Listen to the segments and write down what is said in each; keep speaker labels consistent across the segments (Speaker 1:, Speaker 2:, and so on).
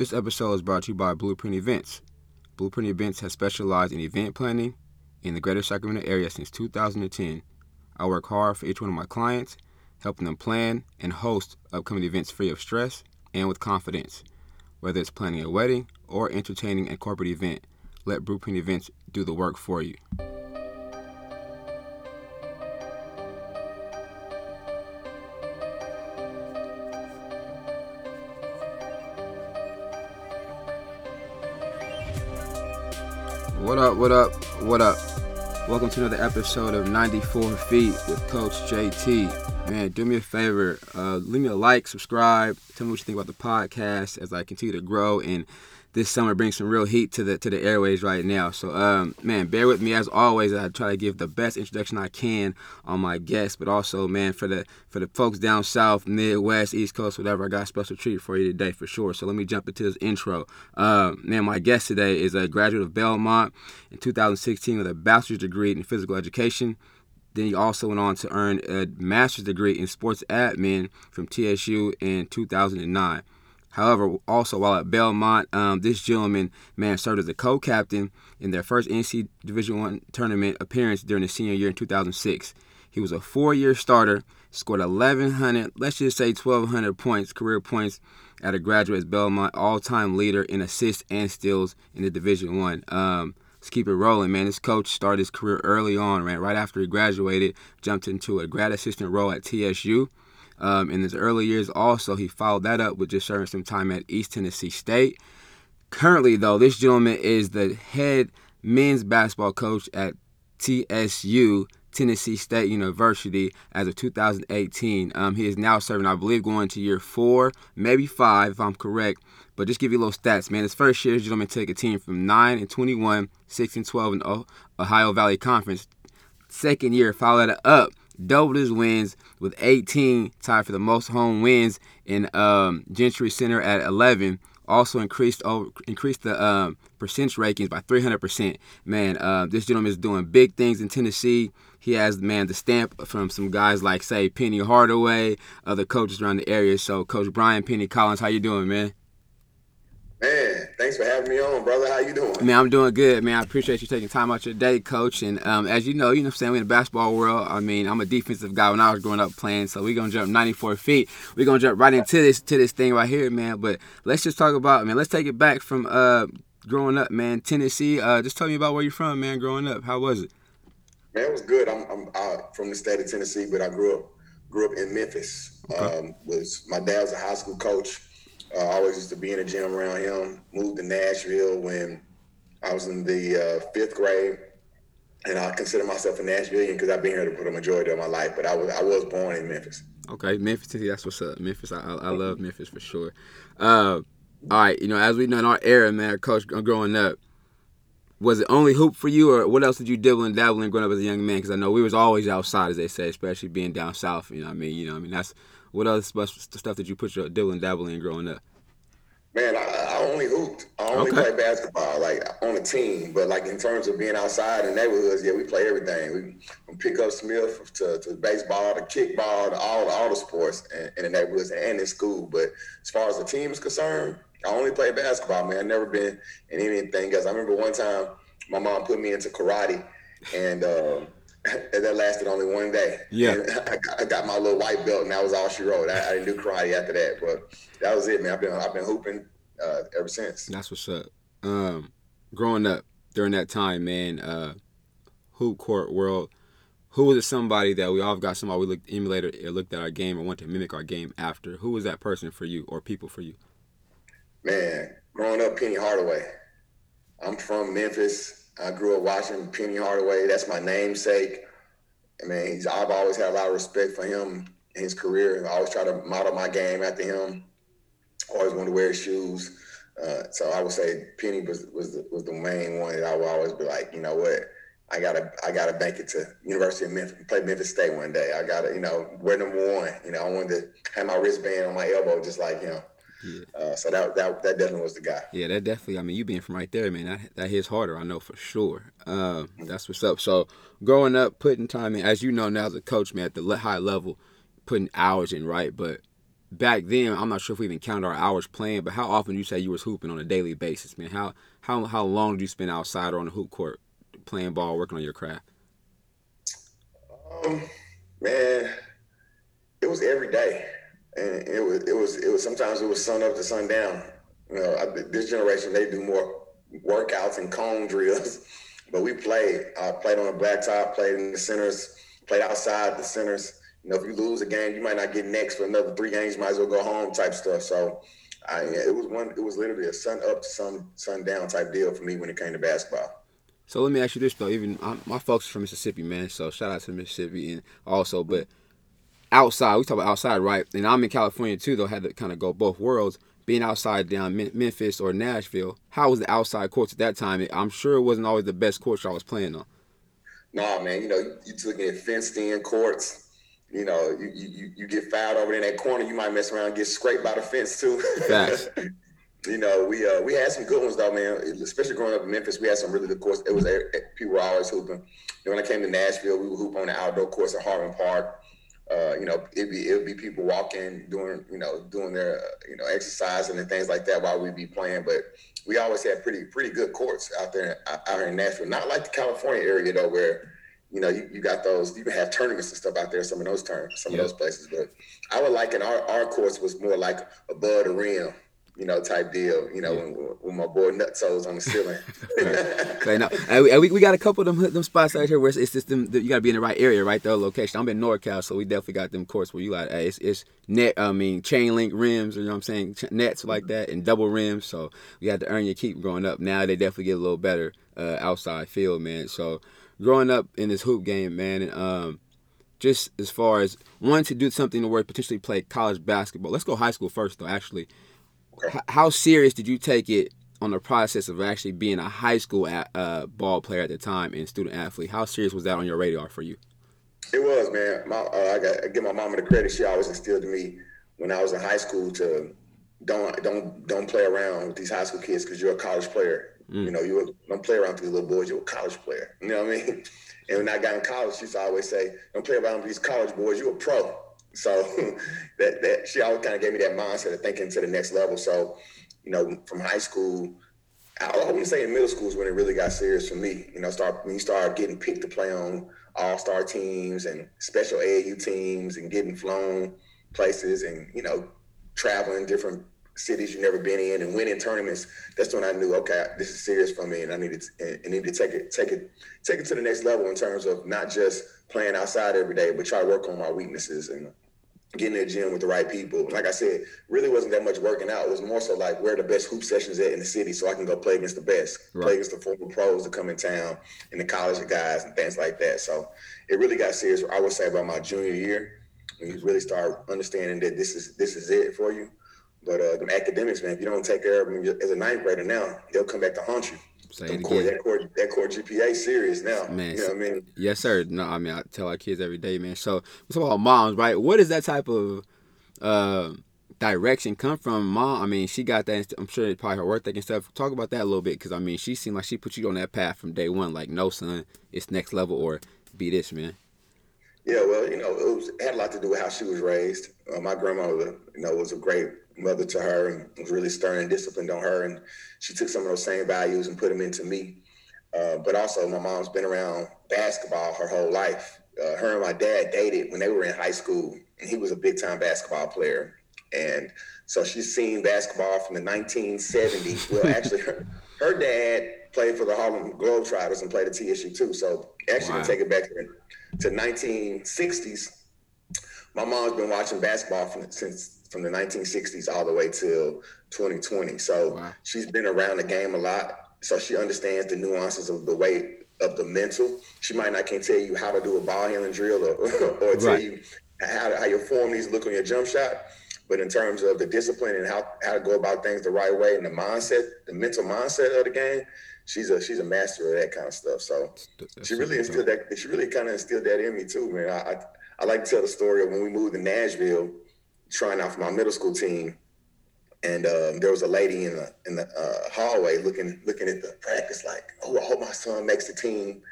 Speaker 1: This episode is brought to you by Blueprint Events. Blueprint Events has specialized in event planning in the greater Sacramento area since 2010. I work hard for each one of my clients, helping them plan and host upcoming events free of stress and with confidence. Whether it's planning a wedding or entertaining a corporate event, let Blueprint Events do the work for you. What up, what up. Welcome to another episode of 94 Feet with Coach JT. Man, do me a favor, uh, leave me a like, subscribe, tell me what you think about the podcast as I continue to grow and this summer brings some real heat to the to the airways right now. So, um, man, bear with me as always. I try to give the best introduction I can on my guests, but also, man, for the for the folks down south, Midwest, East Coast, whatever, I got a special treat for you today for sure. So let me jump into this intro. Uh, man, my guest today is a graduate of Belmont in 2016 with a bachelor's degree in physical education. Then he also went on to earn a master's degree in sports admin from TSU in 2009. However, also while at Belmont, um, this gentleman, man, served as a co-captain in their first NC Division One tournament appearance during the senior year in 2006. He was a four-year starter, scored 1,100, let's just say 1,200 points, career points, at a graduate Belmont, all-time leader in assists and steals in the Division One. Um, let's keep it rolling, man. This coach started his career early on, man. Right after he graduated, jumped into a grad assistant role at TSU. Um, in his early years, also, he followed that up with just serving some time at East Tennessee State. Currently, though, this gentleman is the head men's basketball coach at TSU, Tennessee State University, as of 2018. Um, he is now serving, I believe, going to year four, maybe five, if I'm correct. But just give you a little stats, man. His first year, this gentleman took a team from 9 and 21, 6 and 12 in Ohio Valley Conference. Second year, followed up doubled his wins with 18, tied for the most home wins in um, Gentry Center at 11. Also increased over, increased the um, percentage rankings by 300%. Man, uh, this gentleman is doing big things in Tennessee. He has man the stamp from some guys like say Penny Hardaway, other coaches around the area. So, Coach Brian Penny Collins, how you doing, man?
Speaker 2: Man, thanks for having me on, brother. How you doing?
Speaker 1: Man, I'm doing good, man. I appreciate you taking time out your day, coach. And um, as you know, you know I'm saying, we in the basketball world. I mean, I'm a defensive guy when I was growing up playing, so we're gonna jump 94 feet. We're gonna jump right into this to this thing right here, man. But let's just talk about, man, let's take it back from uh, growing up, man. Tennessee. Uh, just tell me about where you're from, man, growing up. How was it?
Speaker 2: Man, it was good. I'm, I'm out from the state of Tennessee, but I grew up grew up in Memphis. Okay. Um, was my dad was a high school coach I always used to be in the gym around him. Moved to Nashville when I was in the uh, fifth grade, and I consider myself a Nashvilleian because I've been here for the majority of my life. But I was I was born in Memphis.
Speaker 1: Okay, Memphis, that's what's up. Memphis, I, I love Memphis for sure. Uh, all right, you know, as we know in our era, man, coach, growing up, was it only hoop for you, or what else did you dabble and dabble in growing up as a young man? Because I know we was always outside, as they say, especially being down south. You know, what I mean, you know, I mean that's what other stuff did you put your and dabble in growing up?
Speaker 2: Man, I, I only hooped. I only okay. play basketball, like on a team. But like in terms of being outside in neighborhoods, yeah, we play everything. We from pick up Smith to, to baseball to kickball to all all the sports in, in the neighborhoods and in school. But as far as the team is concerned, I only play basketball, man. I've never been in anything else. I remember one time my mom put me into karate, and. Uh, that lasted only one day.
Speaker 1: Yeah,
Speaker 2: I got, I got, my little white belt, and that was all she wrote. I, I, didn't do karate after that, but that was it, man. I've been I've been hooping uh, ever since.
Speaker 1: That's what's up. Um, growing up during that time, man, uh, hoop court world. Who was it? Somebody that we all got somebody we looked emulated or looked at our game or want to mimic our game after. Who was that person for you or people for you?
Speaker 2: Man, growing up, Penny Hardaway. I'm from Memphis. I grew up watching Penny Hardaway. That's my namesake. I mean, I've always had a lot of respect for him in his career. I always try to model my game after him. Always wanted to wear his shoes. Uh, so I would say Penny was was the, was the main one that I would always be like, you know what, I gotta I gotta make it to University of Memphis, play Memphis State one day. I gotta you know wear number one. You know I wanted to have my wristband on my elbow just like him. Yeah. Uh, so that, that that definitely was the guy.
Speaker 1: Yeah, that definitely. I mean, you being from right there, man, that that hits harder. I know for sure. Uh, that's what's up. So growing up, putting time in, as you know now as a coach, man, at the high level, putting hours in, right? But back then, I'm not sure if we even counted our hours playing, but how often you say you was hooping on a daily basis, man? How how how long did you spend outside or on the hoop court playing ball, working on your craft?
Speaker 2: Um, man, it was every day, and it was it was it was sometimes it was sun up to sundown. You know, I, this generation they do more workouts and cone drills, but we played. I played on a blacktop, played in the centers, played outside the centers you know, if you lose a game, you might not get next for another three games. You might as well go home type stuff. So, I, it was one. It was literally a sun up to sun sun down type deal for me when it came to basketball.
Speaker 1: So let me ask you this though. Even I'm, my folks are from Mississippi, man. So shout out to Mississippi and also, but outside we talk about outside, right? And I'm in California too, though. Had to kind of go both worlds. Being outside down Memphis or Nashville, how was the outside courts at that time? I'm sure it wasn't always the best courts I was playing on.
Speaker 2: Nah, man. You know, you, you took in fenced in courts you know, you, you you get fouled over there in that corner, you might mess around and get scraped by the fence too.
Speaker 1: Facts.
Speaker 2: you know, we uh, we had some good ones though, man. Especially growing up in Memphis, we had some really good courts. It was people were always hooping. And when I came to Nashville, we would hoop on the outdoor courts at Harmon Park. Uh, you know, it'd be it'd be people walking, doing you know, doing their uh, you know exercising and things like that while we'd be playing. But we always had pretty pretty good courts out there out here in Nashville. Not like the California area though, where you know, you, you got those, you can have tournaments and stuff out there, some of those terms, some of those places. But I would like in our, our course was more like above the rim, you know, type deal, you know, yeah. when, when my boy Nutso's on the ceiling.
Speaker 1: okay, now, and we, we got a couple of them, them spots out here where it's, it's just them, you got to be in the right area, right? The location. I'm in NorCal, so we definitely got them courts where you got, it's, it's net, I mean, chain link rims, you know what I'm saying? Nets like that and double rims. So you had to earn your keep growing up. Now they definitely get a little better uh, outside field, man. So, growing up in this hoop game, man, and um, just as far as wanting to do something to where potentially play college basketball. Let's go high school first, though. Actually, H- how serious did you take it on the process of actually being a high school at, uh, ball player at the time and student athlete? How serious was that on your radar for you?
Speaker 2: It was, man. My, uh, I got I give my mama the credit. She always instilled in me when I was in high school to don't don't don't play around with these high school kids because you're a college player. Mm. You know, you don't play around with these little boys. You're a college player. You know what I mean? And when I got in college, she used to always say, "Don't play around with these college boys. You're a pro." So that that she always kind of gave me that mindset of thinking to the next level. So, you know, from high school, I wouldn't say in middle school is when it really got serious for me. You know, start when you start getting picked to play on all star teams and special AAU teams and getting flown places and you know traveling different cities you've never been in and winning tournaments, that's when I knew, okay, this is serious for me, and I needed and need to take it, take it, take it to the next level in terms of not just playing outside every day, but try to work on my weaknesses and getting in the gym with the right people. Like I said, really wasn't that much working out. It was more so like where the best hoop sessions at in the city, so I can go play against the best, right. play against the former pros that come in town, and the college guys and things like that. So it really got serious. I would say about my junior year, when you really start understanding that this is this is it for you but uh, the academics, man, if you don't take care of them as a ninth grader now, they'll come back to haunt you. Say it core, that, core, that core GPA serious now. Man, you know I mean?
Speaker 1: Yes, sir. No, I mean I tell our kids every day, man. So talk about moms, right? What does that type of uh, direction come from mom? I mean, she got that. I'm sure it's probably her work ethic and stuff. Talk about that a little bit, because I mean, she seemed like she put you on that path from day one. Like, no, son, it's next level or be this, man.
Speaker 2: Yeah, well, you know, it, was, it had a lot to do with how she was raised. Uh, my grandmother, you know, was a great mother to her and was really stern and disciplined on her. And she took some of those same values and put them into me. Uh, but also, my mom's been around basketball her whole life. Uh, her and my dad dated when they were in high school, and he was a big time basketball player. And so she's seen basketball from the 1970s. Well, actually, her, her dad played for the Harlem Globetrotters and played at TSU too. So actually, wow. to take it back to, to 1960s, my mom's been watching basketball from, since from the 1960s all the way till 2020. So wow. she's been around the game a lot. So she understands the nuances of the way of the mental. She might not can tell you how to do a ball handling drill or, or tell right. you how, how your form needs to look on your jump shot. But in terms of the discipline and how, how to go about things the right way and the mindset, the mental mindset of the game, she's a she's a master of that kind of stuff. So That's she really instilled that. She really kind of instilled that in me too, man. I, I, I like to tell the story of when we moved to Nashville trying out for my middle school team, and um, there was a lady in the in the uh, hallway looking looking at the practice like, oh, I hope my son makes the team.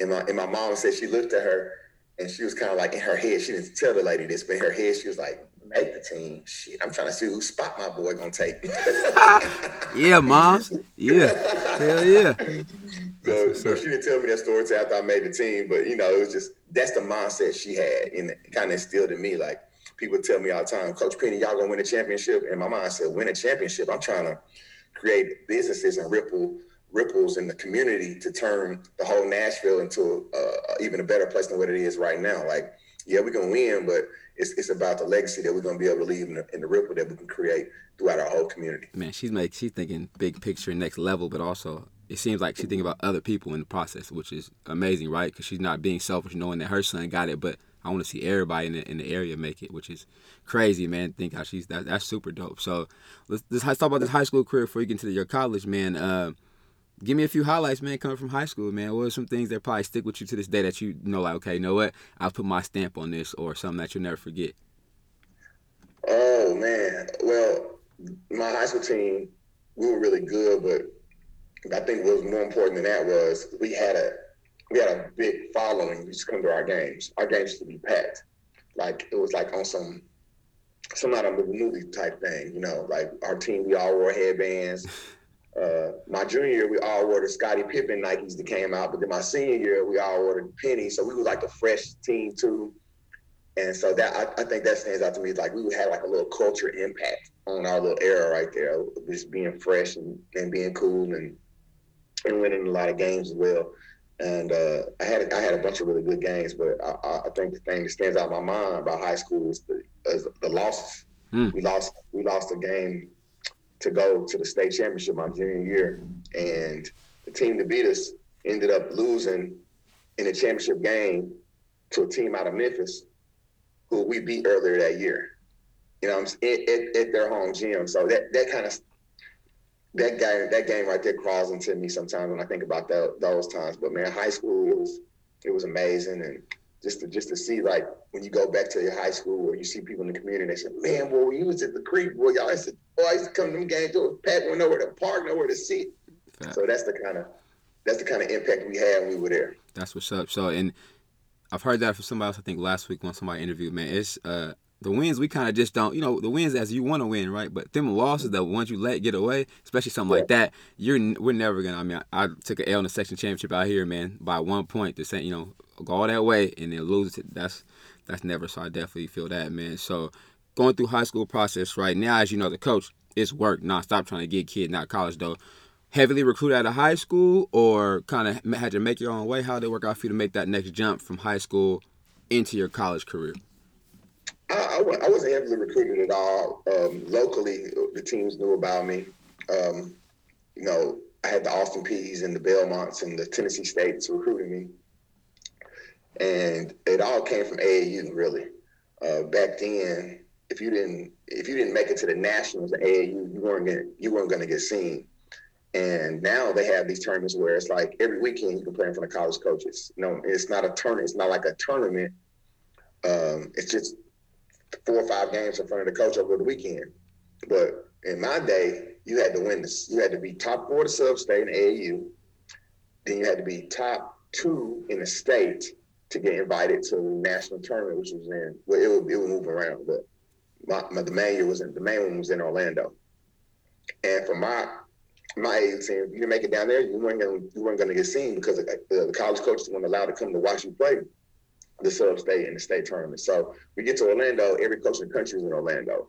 Speaker 2: And my and my mom said she looked at her and she was kind of like in her head. She didn't tell the lady this, but in her head she was like, make the team. Shit, I'm trying to see who spot my boy gonna take.
Speaker 1: yeah, mom. Yeah, hell yeah.
Speaker 2: So, so, she didn't tell me that story until after I made the team, but you know, it was just that's the mindset she had, and it kind of instilled in me. Like people tell me all the time, Coach Penny, y'all gonna win a championship, and my mind said, win a championship. I'm trying to create businesses and ripple ripples in the community to turn the whole Nashville into a, even a better place than what it is right now. Like, yeah, we can win, but it's, it's about the legacy that we're going to be able to leave in the, in the ripple that we can create throughout our whole community.
Speaker 1: Man, she's make she's thinking big picture, next level, but also it seems like she's thinking about other people in the process, which is amazing, right? Because she's not being selfish, knowing that her son got it, but I want to see everybody in the, in the area make it, which is crazy, man. Think how she's that, that's super dope. So let's, let's talk about this high school career before you get into your college, man. Uh, give me a few highlights, man, coming from high school, man. What are some things that probably stick with you to this day that you know, like, okay, you know what? I'll put my stamp on this, or something that you'll never forget.
Speaker 2: Oh man, well, my high school team, we were really good, but I think what was more important than that was we had a we had a big following who used to come to our games. Our games used to be packed. Like it was like on some some out of a movie type thing, you know, like our team, we all wore headbands. Uh, my junior year, we all wore the Scottie Pippen Nikes that came out, but then my senior year, we all wore the Penny. So we were like a fresh team too. And so that I, I think that stands out to me. Like we would have like a little culture impact on our little era right there, just being fresh and, and being cool and and winning a lot of games as well. And uh, I had I had a bunch of really good games, but I, I think the thing that stands out in my mind about high school is the, is the losses. Mm. We lost we lost a game to go to the state championship my junior year, and the team to beat us ended up losing in the championship game to a team out of Memphis who we beat earlier that year. You know, at, at, at their home gym. So that that kind of that guy that game right there crawls into me sometimes when I think about that, those times. But man, high school it was it was amazing, and just to just to see like when you go back to your high school or you see people in the community, they say, "Man, boy, you was at the creek, boy, y'all used to, boy, I used to come to them games, to Pat went nowhere to park, nowhere to sit." So that's the kind of that's the kind of impact we had when we were there.
Speaker 1: That's what's up. So and I've heard that from somebody else. I think last week when somebody interviewed, man, it's uh, the wins we kind of just don't. You know, the wins as you want to win, right? But them losses, the ones you let get away, especially something yeah. like that, you're we're never gonna. I mean, I, I took an L in the section championship out here, man, by one point. To say, you know, go all that way and then lose it. That's that's never. So I definitely feel that, man. So going through high school process right now, as you know, the coach, it's work nonstop trying to get kids, not college though heavily recruited out of high school or kind of had to make your own way? How did it work out for you to make that next jump from high school into your college career?
Speaker 2: I, I, wasn't heavily recruited at all. Um, locally, the teams knew about me. Um, you know, I had the Austin Peays and the Belmonts and the Tennessee States recruiting me. And it all came from AAU, really. Uh, back then, if you didn't if you didn't make it to the nationals at AAU, you weren't gonna you weren't gonna get seen. And now they have these tournaments where it's like every weekend you can play in front of college coaches. You know, it's not a tournament. It's not like a tournament. Um, it's just four or five games in front of the coach over the weekend. But in my day, you had to win this. You had to be top four to sub state in AAU. Then you had to be top two in the state to get invited to the national tournament, which was in well, it would it would move around, but my, my the main year was in the main one was in Orlando. And for my my age saying, if you didn't make it down there, you weren't gonna you weren't gonna get seen because the, the college coaches weren't allowed to come to watch you play the sub state and the state tournament. So we get to Orlando, every coach in the country is in Orlando.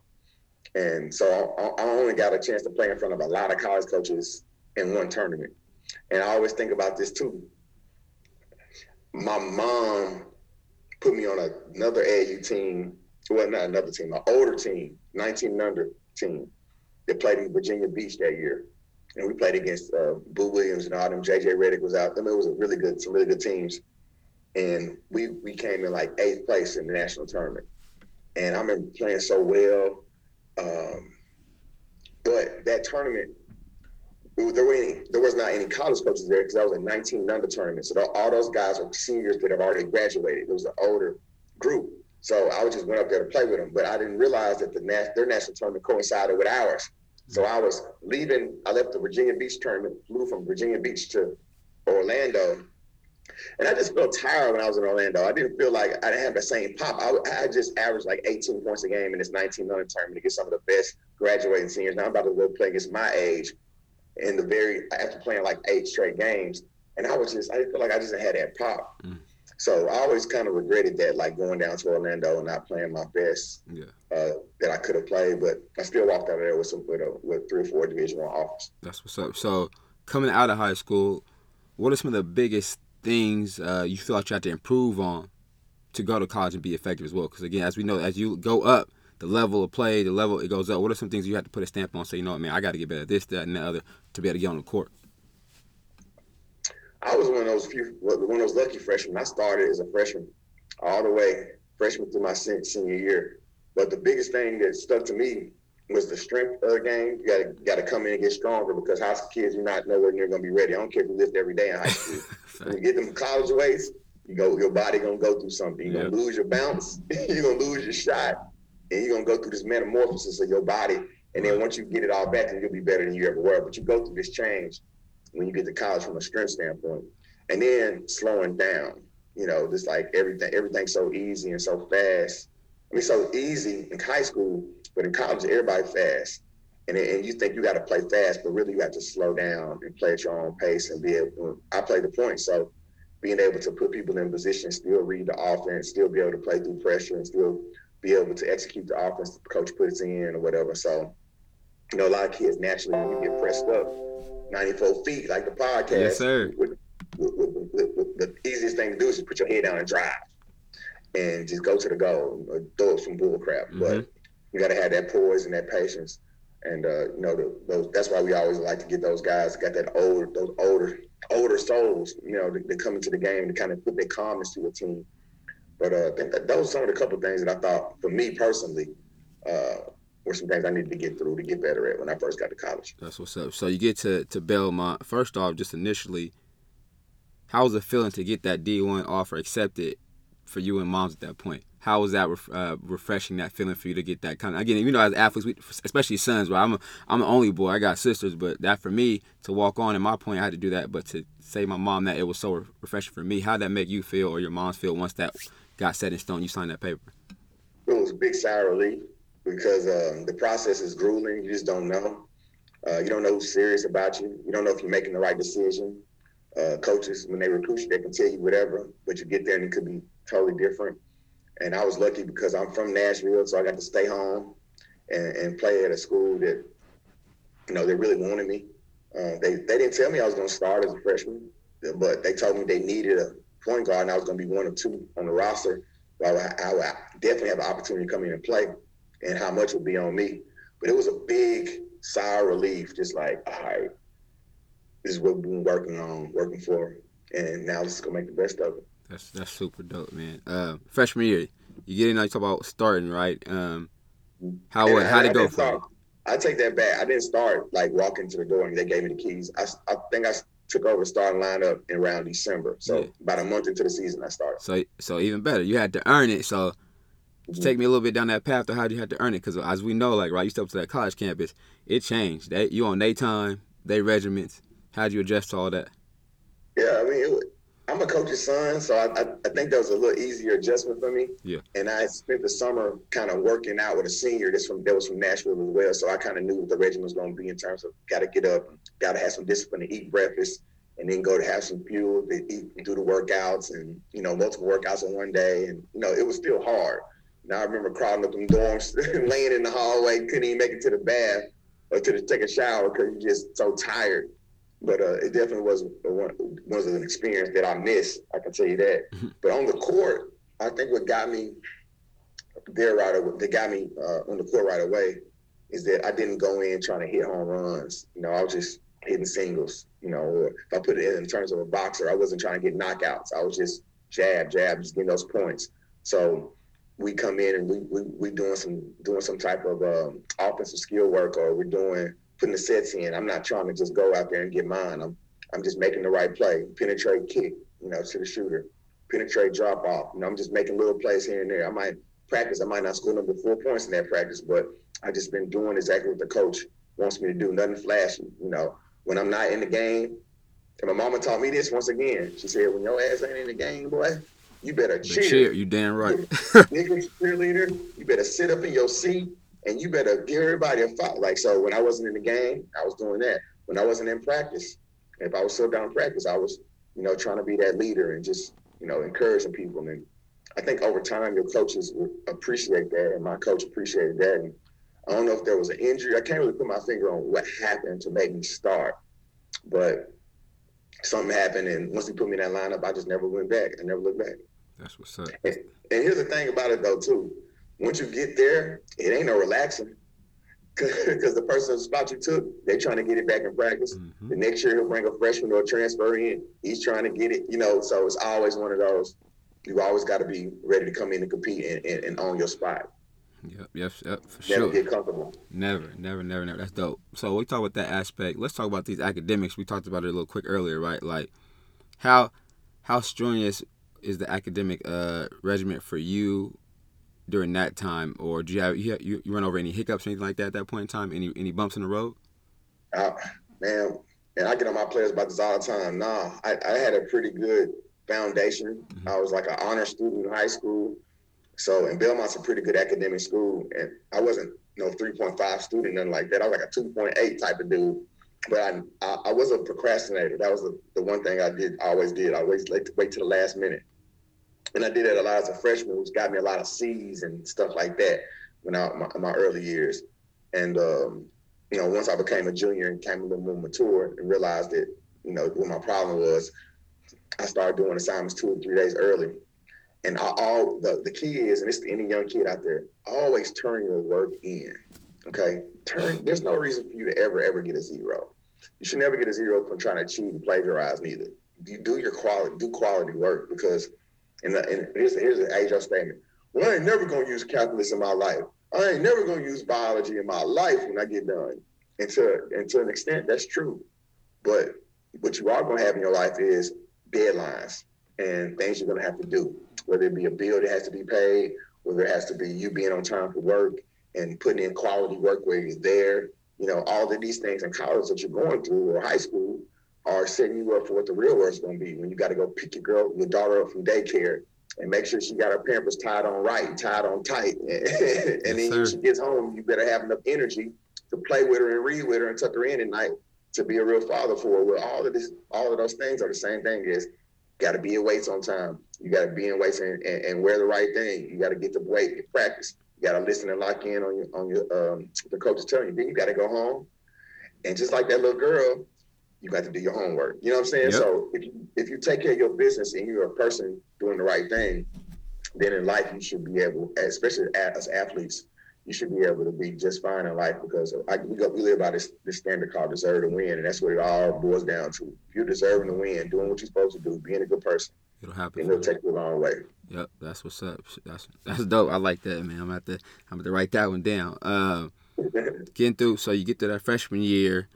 Speaker 2: And so I, I only got a chance to play in front of a lot of college coaches in one tournament. And I always think about this too. My mom put me on another AU team, well, not another team, an older team, 19 under team that played in Virginia Beach that year and we played against uh, Boo Williams and all them. JJ Redick was out. I mean, it was a really good, some really good teams, and we we came in like eighth place in the national tournament. And I remember playing so well, um, but that tournament. There, any, there was not any college coaches there because that was a 19 under tournament. So all those guys were seniors that have already graduated. It was an older group. So I just went up there to play with them. But I didn't realize that the their national tournament coincided with ours. So I was leaving. I left the Virginia Beach tournament, flew from Virginia Beach to Orlando, And I just felt tired when I was in Orlando. I didn't feel like I didn't have the same pop. I, I just averaged like 18 points a game in this 19 million tournament to get some of the best graduating seniors. Now I'm about to go play against my age in the very after playing like eight straight games. And I was just I feel like I just had that pop. Mm. So I always kind of regretted that, like going down to Orlando and not playing my best
Speaker 1: yeah.
Speaker 2: uh, that I could have played. But I still walked out of there with some with, a, with three or four Division One offers.
Speaker 1: That's what's up. So coming out of high school, what are some of the biggest things uh, you feel like you have to improve on to go to college and be effective as well? Because again, as we know, as you go up, the level of play, the level it goes up. What are some things you have to put a stamp on? Say, you know, what, man, I got to get better at this, that, and the other to be able to get on the court.
Speaker 2: I was one of those few, one of those lucky freshmen. I started as a freshman all the way, freshman through my senior year. But the biggest thing that stuck to me was the strength of the game. You gotta gotta come in and get stronger because high school kids, you're not nowhere near gonna be ready. I don't care if you lift every day in high school. when you get them college weights, you go your body gonna go through something. You're gonna lose your bounce, you're gonna lose your shot, and you're gonna go through this metamorphosis of your body. And then once you get it all back, then you'll be better than you ever were. But you go through this change when you get to college from a strength standpoint. And then slowing down, you know, just like everything, everything's so easy and so fast. I mean, so easy in high school, but in college, everybody fast. And, and you think you got to play fast, but really you have to slow down and play at your own pace and be able. I play the point, so being able to put people in position, still read the offense, still be able to play through pressure, and still be able to execute the offense the coach puts in or whatever. So, you know, a lot of kids naturally when you get pressed up, 94 feet like the podcast.
Speaker 1: Yes, sir.
Speaker 2: With, with, with, the easiest thing to do is just put your head down and drive, and just go to the goal or throw up some bull crap. Mm-hmm. But you got to have that poise and that patience. And uh, you know, the, those, that's why we always like to get those guys got that older, those older, older souls. You know, to, come into the game to kind of put their calmness to a team. But uh, I think that those are some of the couple of things that I thought, for me personally, uh, were some things I needed to get through to get better at when I first got to college.
Speaker 1: That's what's up. So you get to to Belmont. First off, just initially, how was it feeling to get that D one offer accepted for you and moms at that point? How was that uh, refreshing that feeling for you to get that kind of again? You know, as athletes, we, especially sons, right? I'm a, I'm the only boy. I got sisters, but that for me to walk on. At my point, I had to do that. But to say my mom that it was so refreshing for me, how that make you feel or your moms feel once that got set in stone? You signed that paper.
Speaker 2: It was a big sigh of relief because um, the process is grueling. You just don't know. Uh, you don't know who's serious about you. You don't know if you're making the right decision. Uh, coaches, when they recruit you, they can tell you whatever, but you get there and it could be totally different. And I was lucky because I'm from Nashville, so I got to stay home and, and play at a school that, you know, they really wanted me. Uh, they they didn't tell me I was going to start as a freshman, but they told me they needed a point guard and I was going to be one of two on the roster. Well, I, I would definitely have an opportunity to come in and play, and how much would be on me. But it was a big sigh of relief, just like, all right, this is what we've been working on, working for, and now let's go make the best of it.
Speaker 1: That's that's super dope, man. Uh, freshman year, you get in. I talk about starting, right? Um, how what? How did it go for you?
Speaker 2: I take that back. I didn't start like walking to the door and they gave me the keys. I, I think I took over starting lineup in around December. So yeah. about a month into the season, I started.
Speaker 1: So so even better, you had to earn it. So mm-hmm. take me a little bit down that path of how you had to earn it, because as we know, like right, you step up to that college campus, it changed. They you on their time, they regiments. How'd you adjust to all that?
Speaker 2: Yeah, I mean, it, I'm a coach's son, so I, I, I, think that was a little easier adjustment for me.
Speaker 1: Yeah.
Speaker 2: And I spent the summer kind of working out with a senior that's from that was from Nashville as well. So I kind of knew what the regimen was going to be in terms of got to get up, got to have some discipline to eat breakfast, and then go to have some fuel to eat and do the workouts and you know multiple workouts in one day. And you know it was still hard. Now I remember crawling up them dorms, laying in the hallway, couldn't even make it to the bath or to the, take a shower because you're just so tired but uh, it definitely was was an experience that I missed. I can tell you that. Mm-hmm. But on the court, I think what got me there right away, that got me uh, on the court right away, is that I didn't go in trying to hit home runs. You know, I was just hitting singles. You know, or if I put it in terms of a boxer, I wasn't trying to get knockouts. I was just jab, jab, just getting those points. So we come in and we we we doing some doing some type of um, offensive skill work, or we're doing putting the sets in. I'm not trying to just go out there and get mine. I'm I'm just making the right play, penetrate kick, you know, to the shooter, penetrate drop off. You know, I'm just making little plays here and there. I might practice. I might not score number four points in that practice, but I just been doing exactly what the coach wants me to do. Nothing flashy. You know, when I'm not in the game, And my mama taught me this once again. She said, when your ass ain't in the game, boy, you better cheer.
Speaker 1: cheer. You damn right.
Speaker 2: Nigga cheerleader, you better sit up in your seat and you better give everybody a fight. Like so, when I wasn't in the game, I was doing that. When I wasn't in practice, if I was still down in practice, I was, you know, trying to be that leader and just, you know, encouraging people. And I think over time, your coaches would appreciate that, and my coach appreciated that. And I don't know if there was an injury. I can't really put my finger on what happened to make me start, but something happened, and once he put me in that lineup, I just never went back. I never looked back.
Speaker 1: That's what's up.
Speaker 2: And, and here's the thing about it though, too. Once you get there, it ain't no relaxing. Because the person spot you took, they're trying to get it back in practice. Mm-hmm. The next year he'll bring a freshman or a transfer in. He's trying to get it, you know. So it's always one of those. You always got to be ready to come in and compete and, and, and own your spot.
Speaker 1: Yep, yep, yep, for
Speaker 2: never
Speaker 1: sure.
Speaker 2: get comfortable.
Speaker 1: Never, never, never, never. That's dope. So we talk about that aspect. Let's talk about these academics. We talked about it a little quick earlier, right? Like how how strenuous is the academic uh, regiment for you during that time, or do you have you, you, you run over any hiccups or anything like that at that point in time? Any any bumps in the road?
Speaker 2: Uh, man, and I get on my players about this all the time. Nah, I, I had a pretty good foundation. Mm-hmm. I was like an honor student in high school. So, and Belmont's a pretty good academic school, and I wasn't you know 3.5 student, nothing like that. I was like a 2.8 type of dude. But I, I, I was a procrastinator. That was the, the one thing I did, I always did. I always like to wait to the last minute. And I did that a lot as a freshman, which got me a lot of C's and stuff like that when I my, my early years. And um, you know, once I became a junior and came a little more mature and realized that, you know, what my problem was, I started doing assignments two or three days early and I, all the, the key is, and it's to any young kid out there, always turn your work in. Okay, turn. There's no reason for you to ever ever get a zero. You should never get a zero from trying to cheat and plagiarize neither. You do your quality, do quality work because, and, uh, and here's here's an age statement. Well, I ain't never gonna use calculus in my life. I ain't never gonna use biology in my life when I get done. And to and to an extent, that's true. But what you are gonna have in your life is deadlines and things you're gonna have to do whether it be a bill that has to be paid, whether it has to be you being on time for work and putting in quality work where you're there. You know, all of these things in college that you're going through or high school are setting you up for what the real world's going to be when you got to go pick your girl, your daughter up from daycare and make sure she got her pampers tied on right, tied on tight. and then when she gets home, you better have enough energy to play with her and read with her and tuck her in at night to be a real father for her. Well, all of this, all of those things are the same thing as got to be in weights on time. You got to be in weights and, and, and, wear the right thing. You got to get the weight, practice. You got to listen and lock in on your on your um, the coach is telling you. Then you got to go home, and just like that little girl, you got to do your homework. You know what I'm saying? Yep. So if you if you take care of your business and you're a person doing the right thing, then in life you should be able, especially as athletes, you should be able to be just fine in life because I, we, go, we live by this, this standard called deserve to win, and that's what it all boils down to. If you're deserving to win, doing what you're supposed to do, being a good person,
Speaker 1: it'll happen.
Speaker 2: And it'll take you a long way.
Speaker 1: Yep, that's what's up. That's that's dope. I like that, man. I'm at to I'm at to write that one down. Uh, getting through, so you get to that freshman year.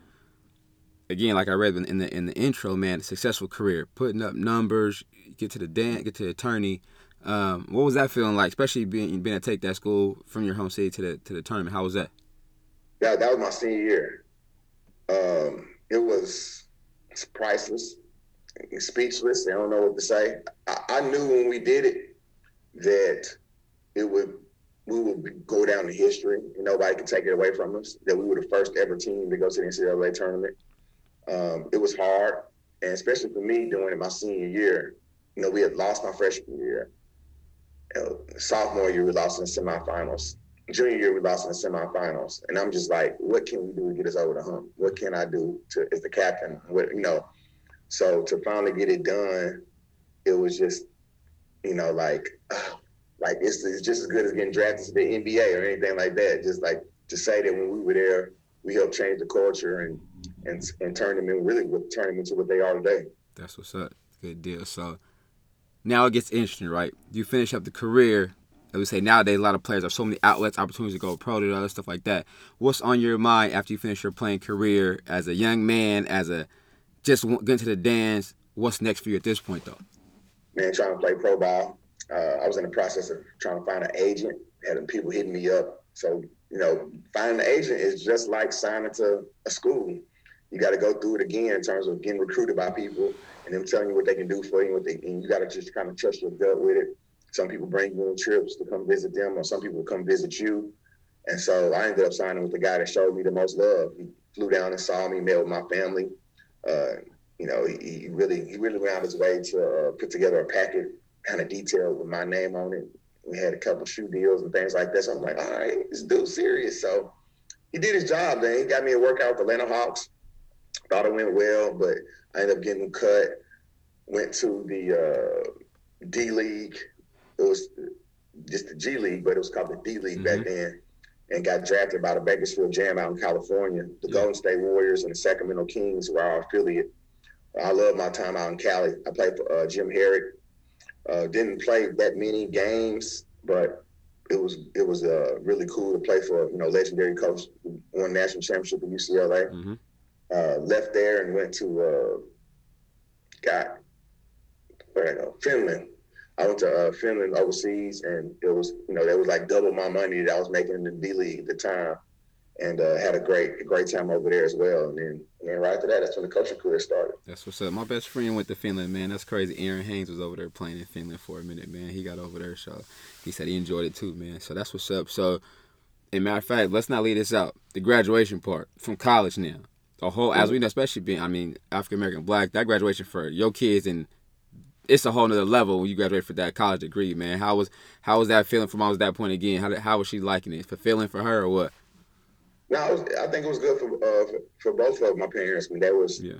Speaker 1: Again, like I read in the in the intro, man, successful career, putting up numbers, get to the dance, get to the attorney. Um, what was that feeling like, especially being being to take that school from your home city to the to the tournament? How was that?
Speaker 2: Yeah, that was my senior year. Um, it was priceless, speechless. I don't know what to say. I, I, knew when we did it that it would we would go down to history. And nobody could take it away from us. That we were the first ever team to go to the NCAA tournament. Um, it was hard, and especially for me doing it my senior year. You know, we had lost my freshman year sophomore year we lost in the semifinals. Junior year we lost in the semifinals, and I'm just like, what can we do to get us over the hump? What can I do to as the captain? What you know? So to finally get it done, it was just, you know, like, like it's, it's just as good as getting drafted to the NBA or anything like that. Just like to say that when we were there, we helped change the culture and and and turn them in really turn them into what they are today.
Speaker 1: That's what's up. Good deal. So now it gets interesting, right? You finish up the career. I would say nowadays a lot of players have so many outlets, opportunities to go pro to other stuff like that. What's on your mind after you finish your playing career as a young man, as a just getting to the dance? What's next for you at this point, though?
Speaker 2: Man, trying to play pro ball. Uh, I was in the process of trying to find an agent. Having people hitting me up. So you know, finding an agent is just like signing to a school. You got to go through it again in terms of getting recruited by people and them telling you what they can do for you, and you got to just kind of trust your gut with it. Some people bring you on trips to come visit them, or some people come visit you. And so I ended up signing with the guy that showed me the most love. He flew down and saw me, met with my family. Uh, you know, he, he, really he really went out his way to uh, put together a packet, kind of detailed with my name on it. We had a couple shoe deals and things like that. So I'm like, all right, this dude's serious. So he did his job. Then he got me a workout with the Atlanta Hawks. Thought it went well, but I ended up getting cut. Went to the uh, D League. It was just the G League, but it was called the D League mm-hmm. back then. And got drafted by the Bakersfield Jam out in California. The yeah. Golden State Warriors and the Sacramento Kings were our affiliate. I love my time out in Cali. I played for uh, Jim Harrick. Uh, didn't play that many games, but it was it was uh, really cool to play for you know legendary coach, won national championship at UCLA. Mm-hmm. Uh, left there and went to uh, got where I go Finland. I went to uh, Finland overseas, and it was you know that was like double my money that I was making in the D League at the time, and uh, had a great great time over there as well. And then and then right after that, that's when the coaching career started.
Speaker 1: That's what's up. My best friend went to Finland, man. That's crazy. Aaron Haynes was over there playing in Finland for a minute, man. He got over there, so he said he enjoyed it too, man. So that's what's up. So, in matter of fact, let's not leave this out. The graduation part from college now a whole as we know, especially being I mean African American black, that graduation for your kids and it's a whole nother level when you graduate for that college degree, man. How was how was that feeling for mom was that point again? How how was she liking it? Fulfilling for her or what?
Speaker 2: No, was, I think it was good for, uh, for, for both of my parents. I mean, they was yeah,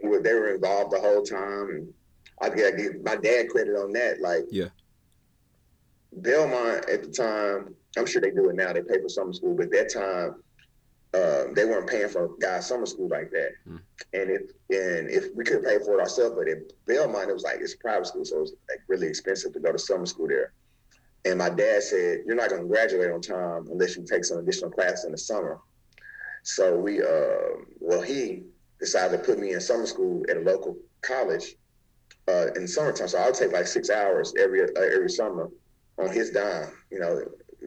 Speaker 2: they were involved the whole time, and I gotta give my dad credit on that. Like
Speaker 1: yeah,
Speaker 2: Belmont at the time, I'm sure they do it now. They pay for summer school, but that time uh, they weren't paying for guys summer school like that. Mm. And if and if we could pay for it ourselves, but at Belmont it was like it's private school, so it was like really expensive to go to summer school there. And my dad said, "You're not going to graduate on time unless you take some additional class in the summer." So we, uh, well, he decided to put me in summer school at a local college uh, in the summertime. So I would take like six hours every uh, every summer on his dime. You know,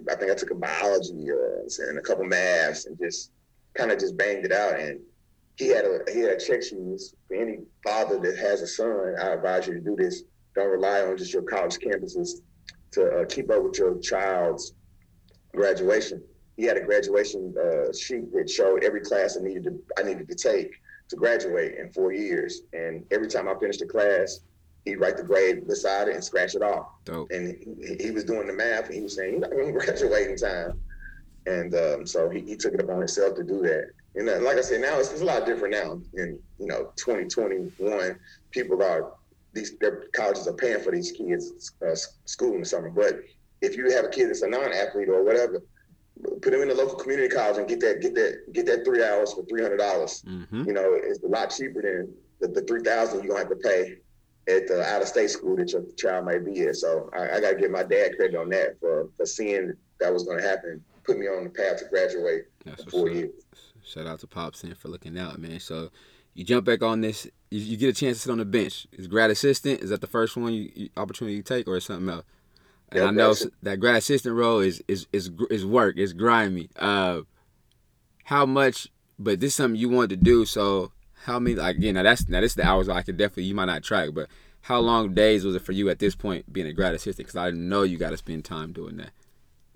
Speaker 2: I think I took a biology uh, and a couple maths and just kind of just banged it out. And he had a he had a check sheets for any father that has a son. I advise you to do this. Don't rely on just your college campuses to uh, keep up with your child's graduation. He had a graduation uh, sheet that showed every class I needed to I needed to take to graduate in four years. And every time I finished a class, he'd write the grade beside it and scratch it off.
Speaker 1: Dope.
Speaker 2: And he, he, was doing the math and he was saying, You're not going to graduate in time. And um, so he, he, took it upon himself to do that. And uh, like I said, now it's, it's, a lot different now. In you know 2021, people are these their colleges are paying for these kids' uh, school in the summer. But if you have a kid that's a non-athlete or whatever, put them in the local community college and get that get that get that three hours for three hundred dollars. Mm-hmm. You know, it's a lot cheaper than the, the three thousand you're gonna have to pay at the out of state school that your child might be at. So I, I got to give my dad credit on that for, for seeing that was going to happen, put me on the path to graduate That's in four years.
Speaker 1: Shout out to Pops and for looking out, man. So you jump back on this, you, you, get a chance to sit on the bench. Is grad assistant? Is that the first one you, you opportunity you take, or is something else? And yeah, I know that grad assistant role is is is is work. It's grimy. Uh, how much? But this is something you wanted to do. So how many like again now that's now this is the hours I could definitely you might not track, but how long days was it for you at this point being a grad assistant? Because I know you got to spend time doing that.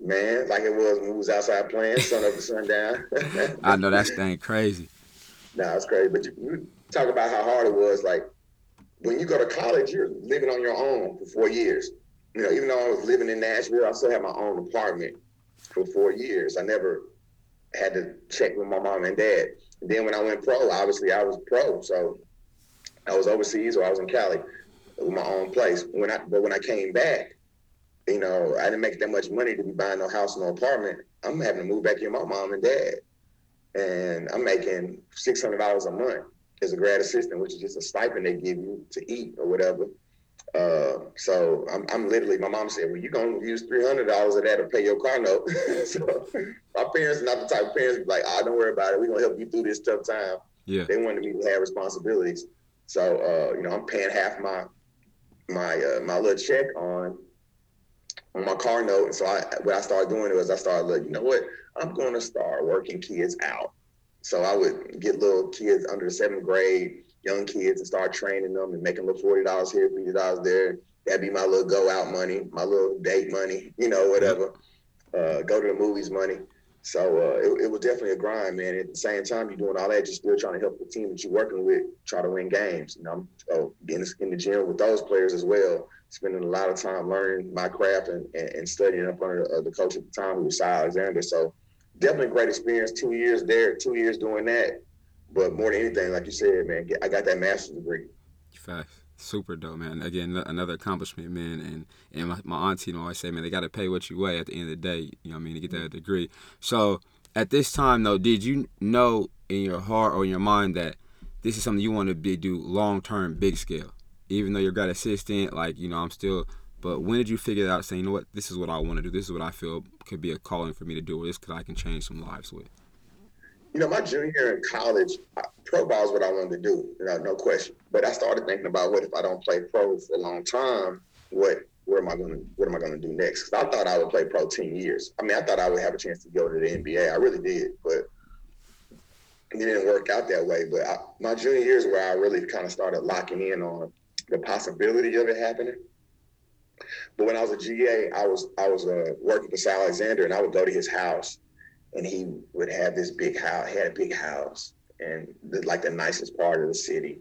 Speaker 2: Man, like it was when we was outside playing, sun up to sundown.
Speaker 1: I know that's dang crazy.
Speaker 2: Nah, it's crazy. But you, you talk about how hard it was. Like when you go to college, you're living on your own for four years. You know, even though I was living in Nashville, I still had my own apartment for four years. I never had to check with my mom and dad. And then when I went pro, obviously I was pro, so I was overseas or I was in Cali with my own place. When I but when I came back, you know, I didn't make that much money to be buying no house, no apartment. I'm having to move back in with my mom and dad, and I'm making six hundred dollars a month as a grad assistant, which is just a stipend they give you to eat or whatever. Uh, so I'm, I'm literally, my mom said, well, you're going to use $300 of that to pay your car note. so my parents are not the type of parents be like, oh, don't worry about it. We're going to help you through this tough time.
Speaker 1: Yeah.
Speaker 2: They wanted me to have responsibilities. So, uh, you know, I'm paying half my, my, uh, my little check on, on my car note. So I, what I started doing was I started like, you know what, I'm going to start working kids out. So I would get little kids under the seventh grade, young kids, and start training them and making little forty dollars here, fifty dollars there. That'd be my little go out money, my little date money, you know, whatever. Uh, go to the movies money. So uh, it, it, was definitely a grind, man. At the same time, you're doing all that, you're still trying to help the team that you're working with try to win games. You know, so in, in the gym with those players as well, spending a lot of time learning my craft and, and, and studying up under uh, the coach at the time, who was Cy Alexander. So definitely great experience. Two years there, two years doing that. But more than anything, like you said, man, I got that master's degree.
Speaker 1: Facts super dope, man. Again, another accomplishment, man. And and my, my auntie, you know, always say, man, they got to pay what you weigh at the end of the day. You know, what I mean, to get that degree. So at this time, though, did you know in your heart or in your mind that this is something you want to be do long term, big scale? Even though you're grad assistant, like you know, I'm still. But when did you figure out, saying, you know what, this is what I want to do. This is what I feel could be a calling for me to do. This could I can change some lives with
Speaker 2: you know, my junior year in college, pro ball is what I wanted to do, you know, no question. But I started thinking about what if I don't play pro for a long time? What where am I to what am I to do next? Because I thought I would play pro ten years. I mean, I thought I would have a chance to go to the NBA. I really did, but it didn't work out that way. But I, my junior year is where I really kind of started locking in on the possibility of it happening. But when I was a GA, I was I was uh, working for Cy Alexander, and I would go to his house and he would have this big house. He had a big house and the, like the nicest part of the city.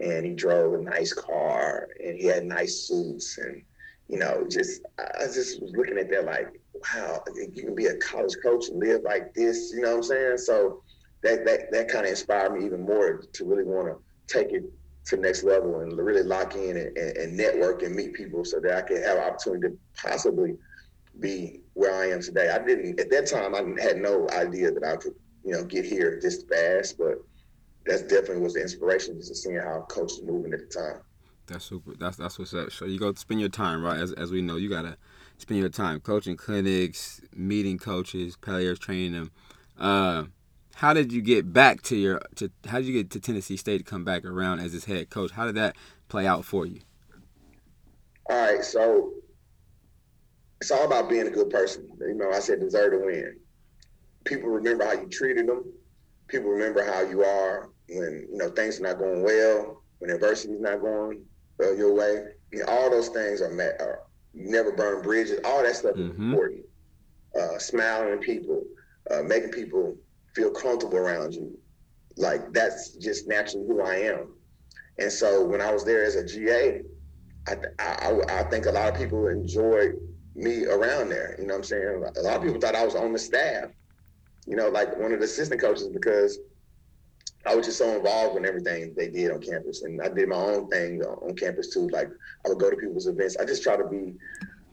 Speaker 2: And he drove a nice car and he had nice suits and you know, just I just was looking at that like, wow, you can be a college coach and live like this, you know what I'm saying? So that that that kind of inspired me even more to really want to take it to the next level and really lock in and, and, and network and meet people so that I could have an opportunity to possibly be where I am today. I didn't at that time. I had no idea that I could, you know, get here this fast. But that's definitely was the inspiration just seeing how coaches moving at the time.
Speaker 1: That's super. That's that's what's up. So you go spend your time, right? As as we know, you gotta spend your time coaching clinics, meeting coaches, players, training them. Uh, how did you get back to your to how did you get to Tennessee State to come back around as his head coach? How did that play out for you?
Speaker 2: All right, so it's all about being a good person. You know, I said deserve to win. People remember how you treated them. People remember how you are when you know things are not going well, when adversity is not going uh, your way. You know, all those things are met. Are, never burn bridges. All that stuff mm-hmm. is important. Uh, smiling at people, uh, making people feel comfortable around you. Like that's just naturally who I am. And so when I was there as a GA, I, I, I think a lot of people enjoyed me around there. You know what I'm saying? A lot of people thought I was on the staff, you know, like one of the assistant coaches because I was just so involved in everything they did on campus. And I did my own thing on campus too. Like I would go to people's events. I just try to be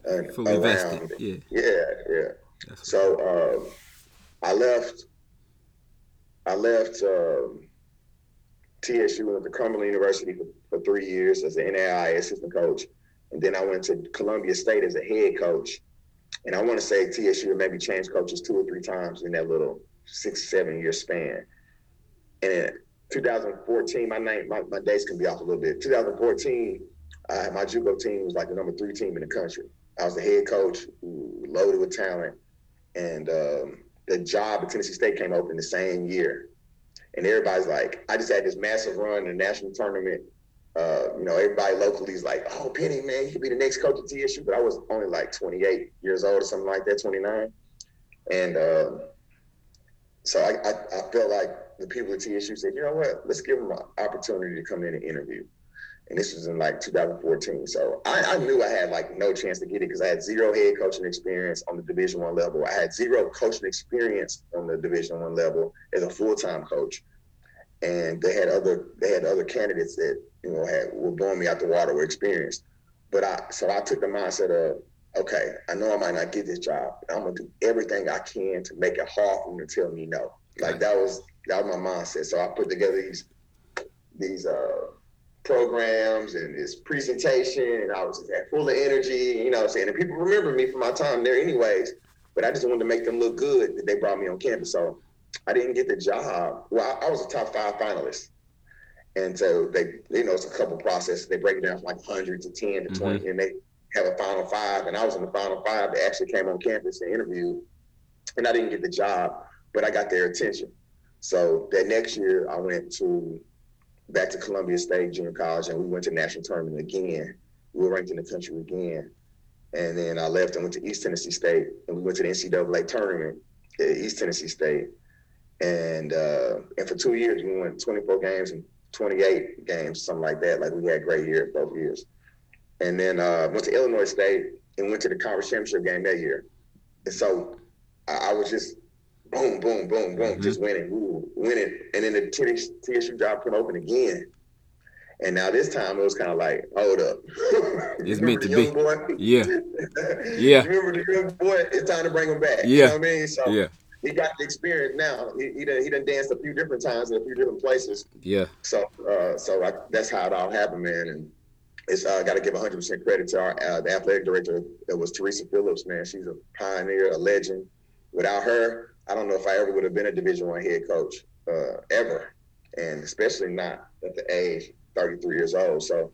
Speaker 2: uh,
Speaker 1: Fully around. Vested. Yeah.
Speaker 2: Yeah. Yeah. That's so uh, I left, I left um, TSU at the Cumberland University for, for three years as an NAIA assistant coach. And then I went to Columbia State as a head coach. And I want to say TSU maybe changed coaches two or three times in that little six, seven year span. And in 2014, my name, my, my dates can be off a little bit. 2014, uh, my JUCO team was like the number three team in the country. I was the head coach, loaded with talent, and um, the job at Tennessee State came open the same year. And everybody's like, I just had this massive run in the national tournament uh, you know, everybody locally is like, oh, Penny, man, you could be the next coach at TSU. But I was only like 28 years old or something like that, 29. And uh, so I, I, I, felt like the people at TSU said, you know what, let's give them an opportunity to come in and interview. And this was in like 2014. So I, I knew I had like no chance to get it because I had zero head coaching experience on the Division One level. I had zero coaching experience on the Division One level as a full time coach and they had other they had other candidates that you know had were blowing me out the water were experienced. But I so I took the mindset of okay, I know I might not get this job, I'm gonna do everything I can to make it hard for them to tell me no. Like that was that was my mindset. So I put together these these uh, programs and his presentation, and I was full of energy. You know, what I'm saying, and people remember me from my time there, anyways. But I just wanted to make them look good that they brought me on campus. So I didn't get the job. Well, I, I was a top five finalist. And so they, you know, it's a couple processes. They break it down from like 100 to 10 to mm-hmm. 20, and they have a final five. And I was in the final five that actually came on campus and interviewed. And I didn't get the job, but I got their attention. So that next year, I went to back to Columbia State Junior College, and we went to national tournament again. We were ranked in the country again, and then I left and went to East Tennessee State, and we went to the NCAA tournament at East Tennessee State, and uh, and for two years we won 24 games and 28 games, something like that. Like we had great years both years, and then uh, went to Illinois State and went to the conference championship game that year, and so I, I was just boom, boom, boom, boom, mm-hmm. just winning, ooh, winning, and then the TSU job put open again. And now this time it was kind of like, hold up.
Speaker 1: it's meant to be. Boy? Yeah. yeah.
Speaker 2: Remember the young boy? It's time to bring him back. Yeah. You know what I mean? So yeah. he got the experience now. He, he done he done danced a few different times in a few different places.
Speaker 1: Yeah.
Speaker 2: So uh, so I, that's how it all happened, man. And it's uh, got to give 100 percent credit to our uh, the athletic director. It was Teresa Phillips, man. She's a pioneer, a legend. Without her, I don't know if I ever would have been a Division One head coach uh, ever, and especially not at the age 33 years old. So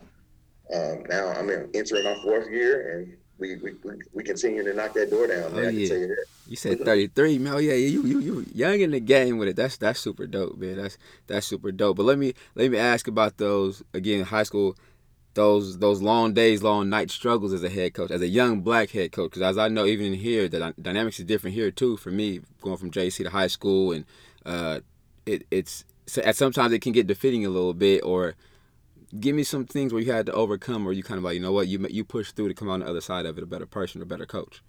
Speaker 2: um, now I'm in, entering my fourth year, and we, we, we, we continue to knock that door down. Man. Oh, yeah. You,
Speaker 1: you, said 33, man. Oh, yeah, you you you young in the game with it. That's that's super dope, man. That's that's super dope. But let me let me ask about those again. High school those those long days, long night struggles as a head coach, as a young black head coach. Because as I know, even here, the dynamics is different here too. For me, going from JC to high school, and uh, it, it's at sometimes it can get defeating a little bit. Or give me some things where you had to overcome, or you kind of like, you know what, you you push through to come on the other side of it, a better person, a better coach.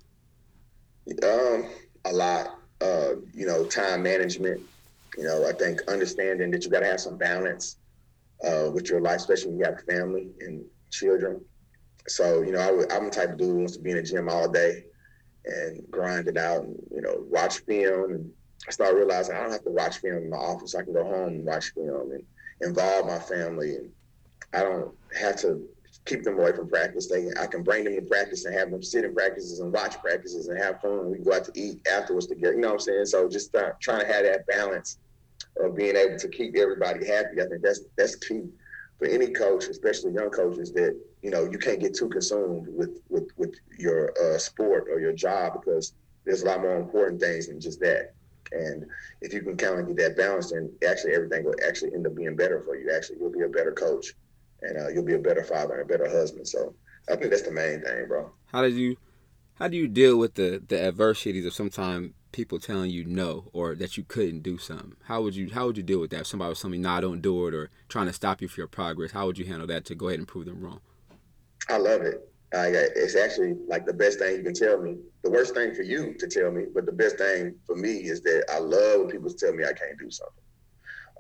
Speaker 2: Um, a lot. Uh, you know, time management. You know, I think understanding that you got to have some balance uh, with your life, especially when you have family and children. So, you know, I am the type of dude who wants to be in the gym all day and grind it out and, you know, watch film. And I started realizing I don't have to watch film in my office. I can go home and watch film and involve my family. And I don't have to keep them away from practice. They, I can bring them to practice and have them sit in practices and watch practices and have fun. We go out to eat afterwards together. You know what I'm saying? So just trying to have that balance of being able to keep everybody happy. I think that's that's key for any coach, especially young coaches, that you know you can't get too consumed with with with your uh, sport or your job because there's a lot more important things than just that. And if you can kind of get that balance, then actually everything will actually end up being better for you. Actually, you'll be a better coach, and uh, you'll be a better father and a better husband. So I think that's the main thing, bro.
Speaker 1: How did you, how do you deal with the the adversities of sometimes people telling you no or that you couldn't do something? How would you how would you deal with that if somebody was telling you no don't do it or trying to stop you from your progress? How would you handle that to go ahead and prove them wrong?
Speaker 2: I love it. It's actually like the best thing you can tell me. The worst thing for you to tell me but the best thing for me is that i love when people tell me i can't do something.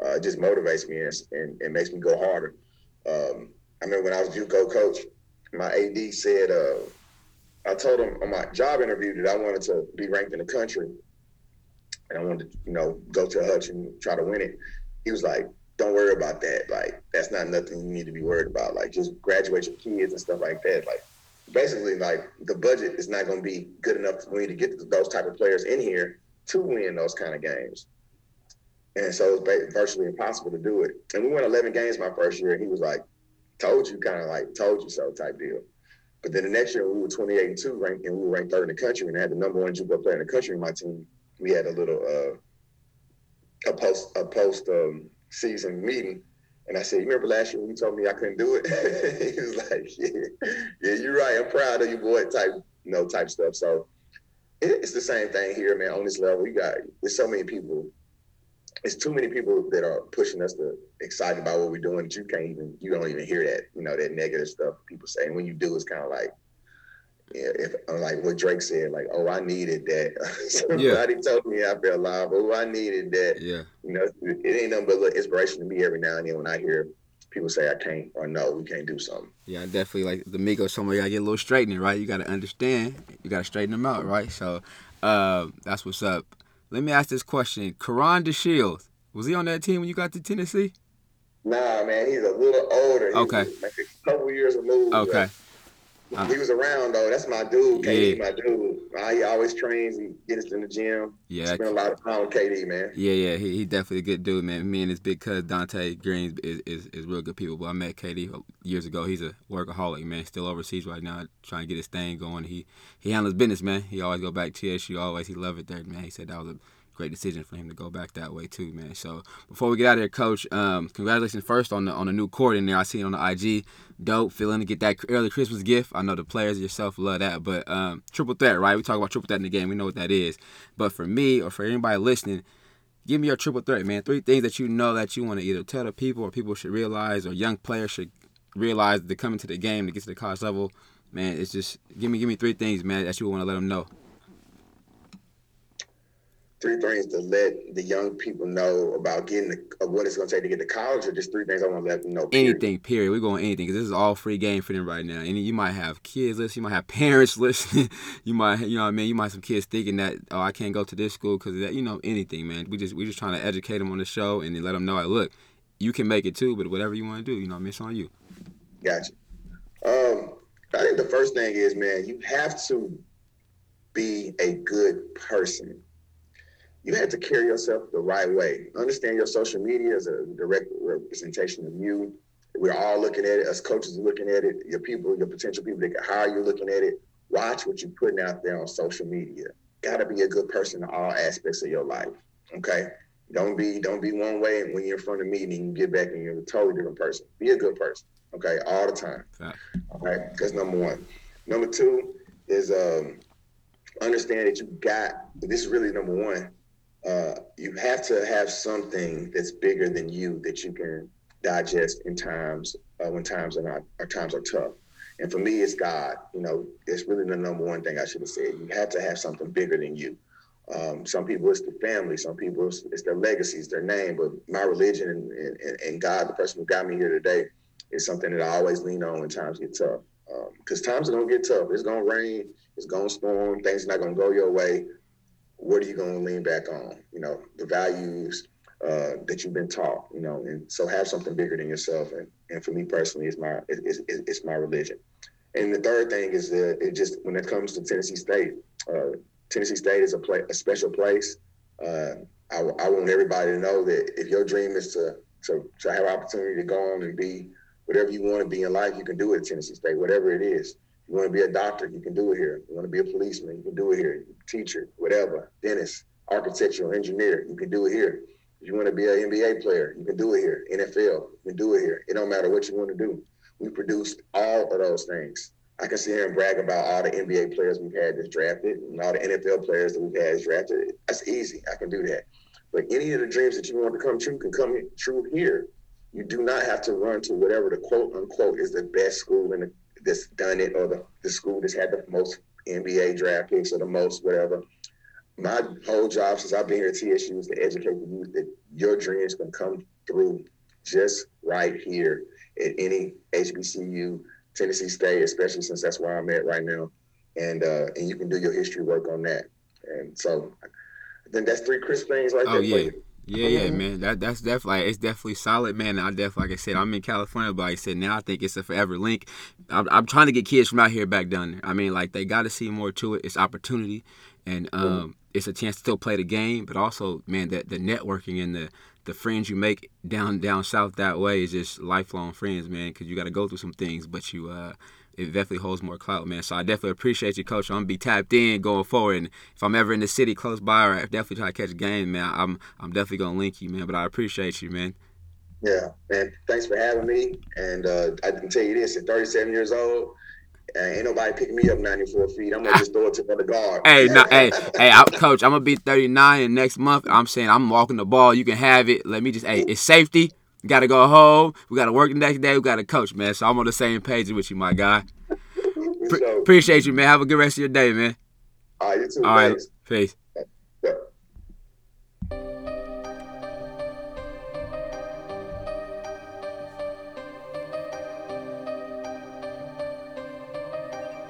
Speaker 2: Uh, it just motivates me and, and, and, makes me go harder. Um, i remember when i was JUCO coach my ad said uh, I told him on my job interview that I wanted to be ranked in the country and I wanted to, you know, go to Hutch and try to win it. He was like, don't worry about that. Like, that's not nothing you need to be worried about. Like, just graduate your kids and stuff like that. Like, basically, like, the budget is not going to be good enough for me to get those type of players in here to win those kind of games. And so it was virtually impossible to do it. And we won 11 games my first year. He was like, told you, kind of like, told you so type deal. But then the next year we were 28 and 2 ranked and we were ranked third in the country and I had the number one JUCO player in the country in my team. We had a little uh, a post a post um, season meeting and I said, You remember last year when you told me I couldn't do it? he was like, Yeah, yeah, you're right. I'm proud of you, boy, type, you know, type stuff. So it's the same thing here, man, on this level. You got there's so many people it's too many people that are pushing us to excited about what we're doing that you can't even you don't even hear that you know that negative stuff people say. And when you do it's kind of like yeah if like what drake said like oh i needed that. Somebody yeah. told me i felt alive. Oh i needed that.
Speaker 1: Yeah.
Speaker 2: You know it ain't nothing but inspiration to me every now and then when i hear people say i can't or no we can't do something.
Speaker 1: Yeah definitely like the Migos somewhere you gotta get a little straightening right? You gotta understand you gotta straighten them out right? So uh, that's what's up let me ask this question. Keron DeShields, was he on that team when you got to Tennessee?
Speaker 2: Nah, man, he's a little older.
Speaker 1: Okay.
Speaker 2: Like a couple years removed.
Speaker 1: Okay.
Speaker 2: Uh, he was around though. That's my dude. KD, yeah. my dude. He always trains. He gets us in the gym.
Speaker 1: Yeah,
Speaker 2: spend a lot of time with KD, man.
Speaker 1: Yeah, yeah. He, he definitely a good dude, man. Me and his big cousin Dante Green is, is, is real good people. But I met KD years ago. He's a workaholic, man. Still overseas right now, trying to get his thing going. He he handles business, man. He always go back to TSU. Always he love it there, man. He said that was a great decision for him to go back that way too, man. So before we get out of here, coach, um, congratulations first on the on the new court in there. I see it on the IG. Dope, feeling to get that early Christmas gift. I know the players yourself love that, but um, triple threat, right? We talk about triple threat in the game. We know what that is. But for me or for anybody listening, give me your triple threat, man. Three things that you know that you want to either tell the people or people should realize or young players should realize to come into the game to get to the college level. Man, it's just give me give me three things, man, that you want to let them know
Speaker 2: three things to let the young people know about getting the, what it's going to take to get to college, or just three things I want to let them know.
Speaker 1: Period. Anything, period. We're going anything because this is all free game for them right now. And you might have kids listening, you might have parents listening, you might, you know, what I mean, you might have some kids thinking that oh, I can't go to this school because that, you know, anything, man. We just we just trying to educate them on the show and then let them know, like, look, you can make it too, but whatever you want to do, you know, I it's on you.
Speaker 2: Gotcha. Um, I think the first thing is, man, you have to be a good person you have to carry yourself the right way. Understand your social media is a direct representation of you. We're all looking at it. Us coaches are looking at it. Your people, your potential people that can hire you, looking at it. Watch what you're putting out there on social media. Got to be a good person in all aspects of your life. Okay. Don't be don't be one way, when you're in front of me, and you get back and you're a totally different person. Be a good person. Okay, all the time. All right, that's number one. Number two is um, understand that you got. This is really number one uh, you have to have something that's bigger than you that you can digest in times uh, when times are not or times are tough. And for me, it's God. You know, it's really the number one thing I should have said. You have to have something bigger than you. Um, some people it's the family, some people it's, it's, their legacies, their name. But my religion and, and, and, God, the person who got me here today, is something that I always lean on when times get tough. Because um, times are gonna get tough. It's gonna rain. It's gonna storm. Things are not gonna go your way what are you going to lean back on? You know, the values uh, that you've been taught. You know, and so have something bigger than yourself. And and for me personally, it's my it's, it's, it's my religion. And the third thing is that it just when it comes to Tennessee State, uh, Tennessee State is a play, a special place. Uh, I, I want everybody to know that if your dream is to to, to have opportunity to go on and be whatever you want to be in life, you can do it at Tennessee State, whatever it is. You want to be a doctor, you can do it here. You want to be a policeman, you can do it here. Teacher, whatever, dentist, architectural engineer, you can do it here. If you want to be an NBA player, you can do it here. NFL, you can do it here. It don't matter what you want to do. We produced all of those things. I can sit here and brag about all the NBA players we've had that's drafted and all the NFL players that we've had drafted. That's easy. I can do that. But any of the dreams that you want to come true can come true here. You do not have to run to whatever the quote unquote is the best school in the that's done it or the, the school that's had the most NBA draft picks or the most whatever. My whole job since I've been here at TSU is to educate the youth that your dreams can come through just right here at any HBCU, Tennessee State, especially since that's where I'm at right now. And uh, and you can do your history work on that. And so I think that's three crisp things right oh,
Speaker 1: there. Yeah. Yeah, yeah, man. That that's definitely it's definitely solid, man. I definitely, like I said, I'm in California, but like I said, now I think it's a forever link. I'm, I'm trying to get kids from out here back down there. I mean, like they got to see more to it. It's opportunity, and um, it's a chance to still play the game, but also, man, that the networking and the the friends you make down down south that way is just lifelong friends, man. Because you got to go through some things, but you uh, it definitely holds more clout, man. So I definitely appreciate you, coach. I'm gonna be tapped in going forward, and if I'm ever in the city close by, or I definitely try to catch a game, man, I'm I'm definitely gonna link you, man. But I appreciate you, man.
Speaker 2: Yeah, man. Thanks for having me. And uh, I can tell you this: at 37 years old, ain't nobody picking me up 94 feet. I'm gonna just throw it to the guard.
Speaker 1: Hey, no, hey, hey, I, coach. I'm gonna be 39 in next month. I'm saying I'm walking the ball. You can have it. Let me just. Hey, it's safety. Gotta go home. We gotta work the next day. We gotta coach, man. So I'm on the same page with you, my guy. Pre- appreciate you, man. Have a good rest of your day, man.
Speaker 2: All right, you too. All right,
Speaker 1: peace.